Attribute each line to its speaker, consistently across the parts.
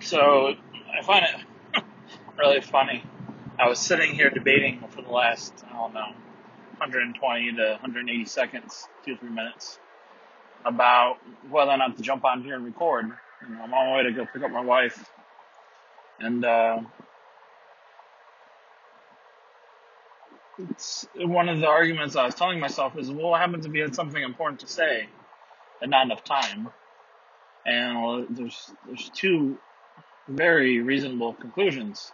Speaker 1: So I find it really funny. I was sitting here debating for the last, I don't know, 120 to 180 seconds, two, three minutes, about whether or not to jump on here and record. You know, I'm on my way to go pick up my wife. And, uh, it's one of the arguments I was telling myself is, well, what happens if you had something important to say and not enough time? And well, there's there's two very reasonable conclusions.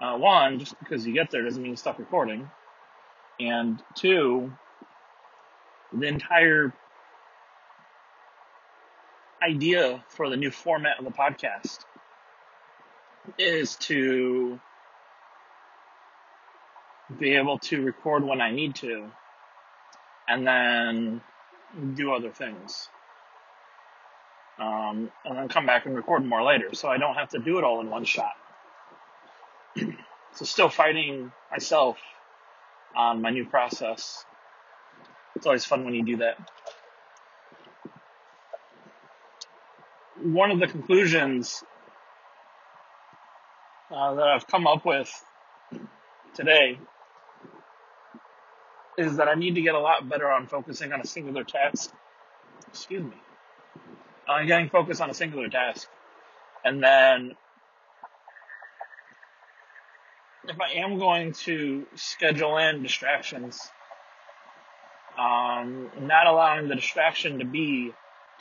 Speaker 1: Uh, one, just because you get there doesn't mean you stop recording. And two, the entire idea for the new format of the podcast is to be able to record when I need to and then do other things. Um, and then come back and record more later so I don't have to do it all in one shot. so still fighting myself on my new process. It's always fun when you do that. One of the conclusions uh, that I've come up with today is that I need to get a lot better on focusing on a singular task. Excuse me. On getting focused on a singular task. And then if I am going to schedule in distractions, um, not allowing the distraction to be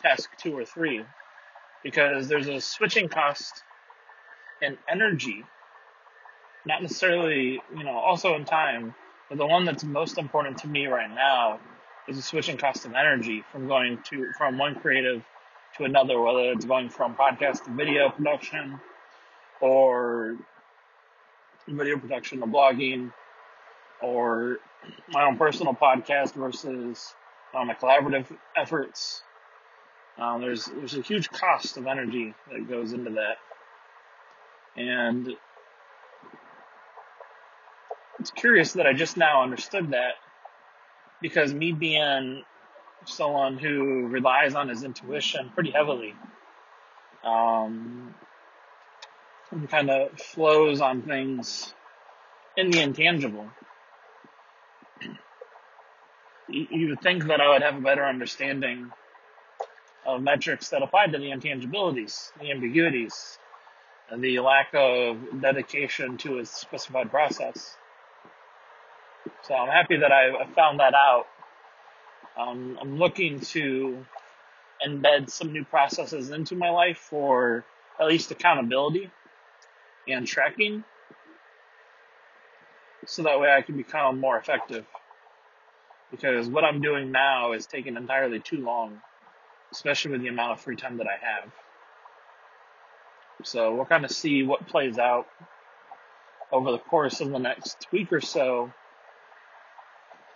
Speaker 1: task two or three, because there's a switching cost in energy, not necessarily, you know, also in time, but the one that's most important to me right now is the switching cost of energy from going to from one creative to another, whether it's going from podcast to video production or video production to blogging or my own personal podcast versus um, my collaborative efforts. Um, there's there's a huge cost of energy that goes into that, and it's curious that I just now understood that because me being someone who relies on his intuition pretty heavily, um, and kind of flows on things in the intangible. You would think that I would have a better understanding of metrics that apply to the intangibilities, the ambiguities, and the lack of dedication to a specified process. So I'm happy that I found that out. Um, I'm looking to embed some new processes into my life for at least accountability and tracking so that way I can become more effective. Because what I'm doing now is taking entirely too long, especially with the amount of free time that I have. So we'll kind of see what plays out over the course of the next week or so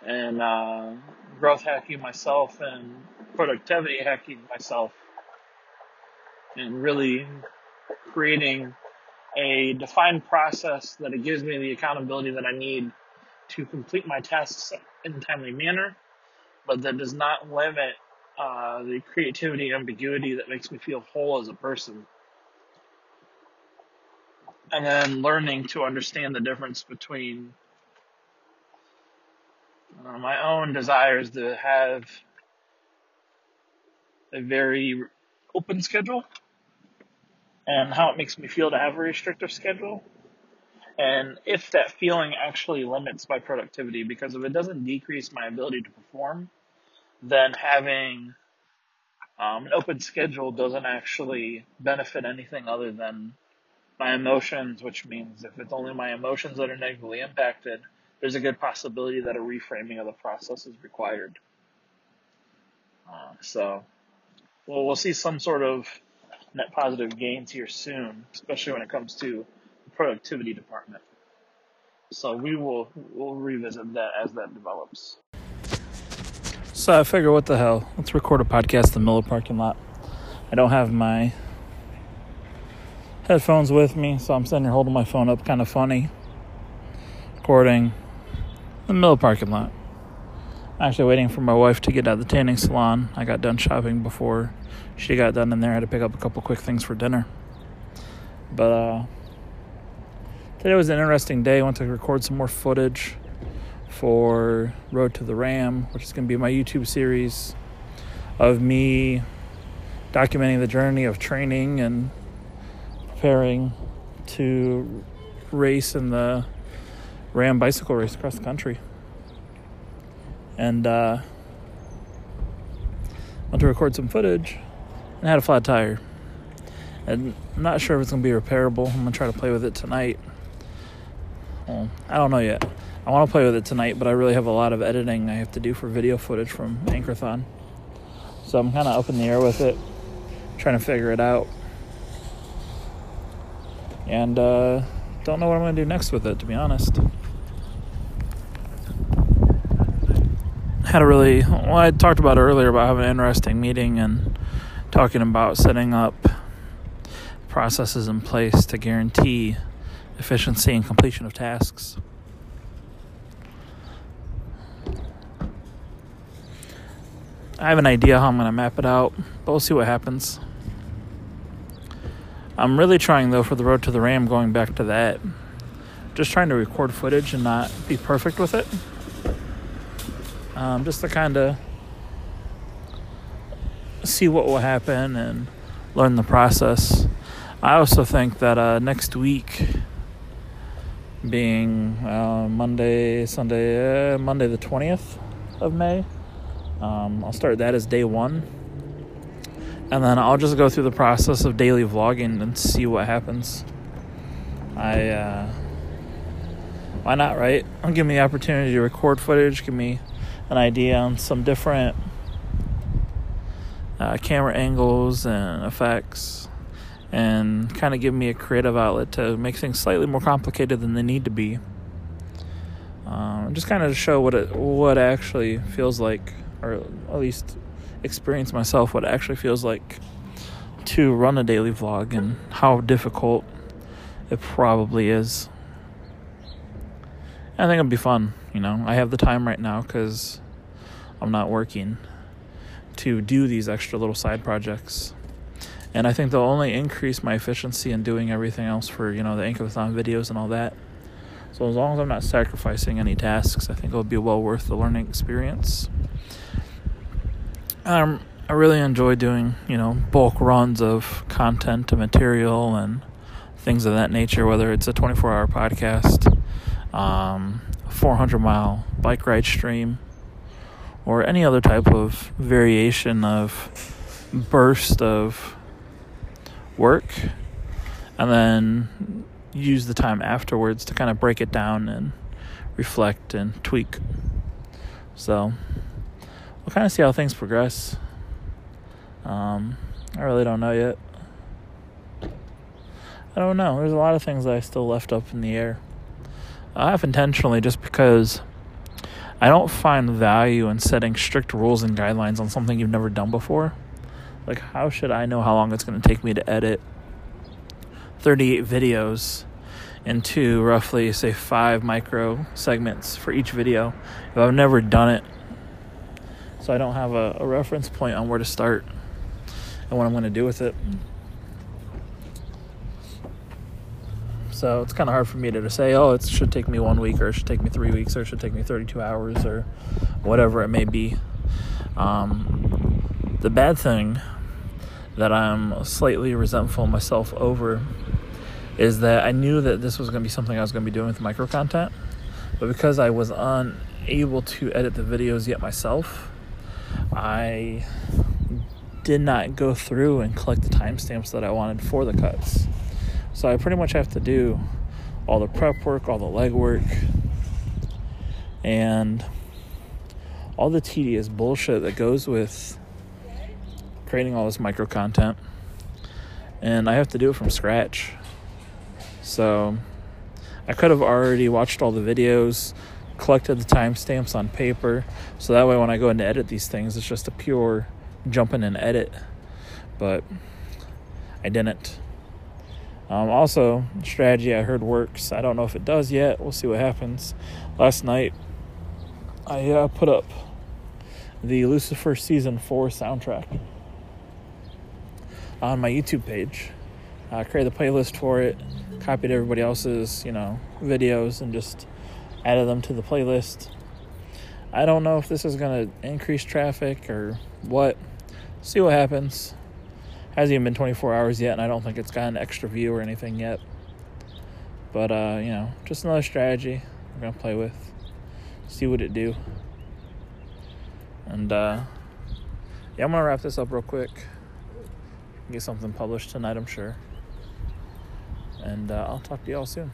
Speaker 1: and uh, growth hacking myself and productivity hacking myself and really creating a defined process that it gives me the accountability that I need to complete my tasks in a timely manner, but that does not limit uh, the creativity and ambiguity that makes me feel whole as a person. And then learning to understand the difference between uh, my own desires to have a very open schedule and how it makes me feel to have a restrictive schedule. And if that feeling actually limits my productivity, because if it doesn't decrease my ability to perform, then having um, an open schedule doesn't actually benefit anything other than my emotions, which means if it's only my emotions that are negatively impacted, there's a good possibility that a reframing of the process is required. Uh, so, well, we'll see some sort of net positive gains here soon, especially when it comes to the productivity department. So we will we'll revisit that as that develops. So I figure, what the hell? Let's record a podcast in the Miller parking lot. I don't have my headphones with me, so I'm sitting here holding my phone up, kind of funny, recording the Miller parking lot. Actually, waiting for my wife to get out of the tanning salon. I got done shopping before she got done in there. I had to pick up a couple quick things for dinner. But uh, today was an interesting day. I went to record some more footage for Road to the RAAM, which is going to be my YouTube series of me documenting the journey of training and preparing to race in the RAAM bicycle race across the country. And uh, went to record some footage and had a flat tire. And I'm not sure if it's going to be repairable. I'm going to try to play with it tonight. Well, I don't know yet. I want to play with it tonight, but I really have a lot of editing I have to do for video footage from Anchorthon. So I'm kind of up in the air with it, trying to figure it out. And uh, don't know what I'm going to do next with it, to be honest. Had a really, well, I talked about earlier about having an interesting meeting and talking about setting up processes in place to guarantee efficiency and completion of tasks. I have an idea how I'm going to map it out, but we'll see what happens. I'm really trying, though, for the road to the RAAM, going back to that, just trying to record footage and not be perfect with it. Um, just to kind of see what will happen and learn the process. I also think that uh, next week, being uh, Monday, Sunday, uh, Monday the 20th of May, um, I'll start that as day one. And then I'll just go through the process of daily vlogging and see what happens. I, uh, why not, right? Give me the opportunity to record footage, give me an idea on some different uh, camera angles and effects, and kind of give me a creative outlet to make things slightly more complicated than they need to be. Um, just kind of show what it what actually feels like or at least experience myself what it actually feels like to run a daily vlog and how difficult it probably is. I think it'll be fun, you know. I have the time right now because I'm not working to do these extra little side projects. And I think they'll only increase my efficiency in doing everything else for, you know, the Anchorthon videos and all that. So as long as I'm not sacrificing any tasks, I think it'll be well worth the learning experience. Um, I really enjoy doing, you know, bulk runs of content and material and things of that nature, whether it's a 24 hour podcast, um, 400 mile bike ride stream, or any other type of variation of burst of work, and then use the time afterwards to kind of break it down and reflect and tweak. So, we'll kind of see how things progress. Um, I really don't know yet. I don't know. There's a lot of things I still left up in the air. I have intentionally just because I don't find value in setting strict rules and guidelines on something you've never done before. Like, how should I know how long it's going to take me to edit 38 videos into roughly, say, five micro segments for each video if I've never done it so I don't have a, a reference point on where to start and what I'm going to do with it. So it's kind of hard for me to, say, oh, it should take me one week, or it should take me three weeks, or it should take me 32 hours, or whatever it may be. Um, the bad thing that I'm slightly resentful myself over is that I knew that this was going to be something I was going to be doing with micro content, but because I was unable to edit the videos yet myself, I did not go through and collect the timestamps that I wanted for the cuts. So I pretty much have to do all the prep work, all the legwork, and all the tedious bullshit that goes with creating all this micro content. And I have to do it from scratch. So I could have already watched all the videos, collected the timestamps on paper so that way when I go in to edit these things it's just a pure jump in and edit but I didn't um, also strategy I heard works I don't know if it does yet we'll see what happens last night I uh, put up the Lucifer season 4 soundtrack on my YouTube page I created the playlist for it, copied everybody else's, you know, videos, and just added them to the playlist. I don't know if this is going to increase traffic or what. See what happens. Hasn't even been 24 hours yet, and I don't think it's got an extra view or anything yet. But uh, you know, just another strategy I'm gonna play with. See what it do. And uh, yeah, I'm gonna wrap this up real quick. Get something published tonight, I'm sure. And uh, I'll talk to y'all soon.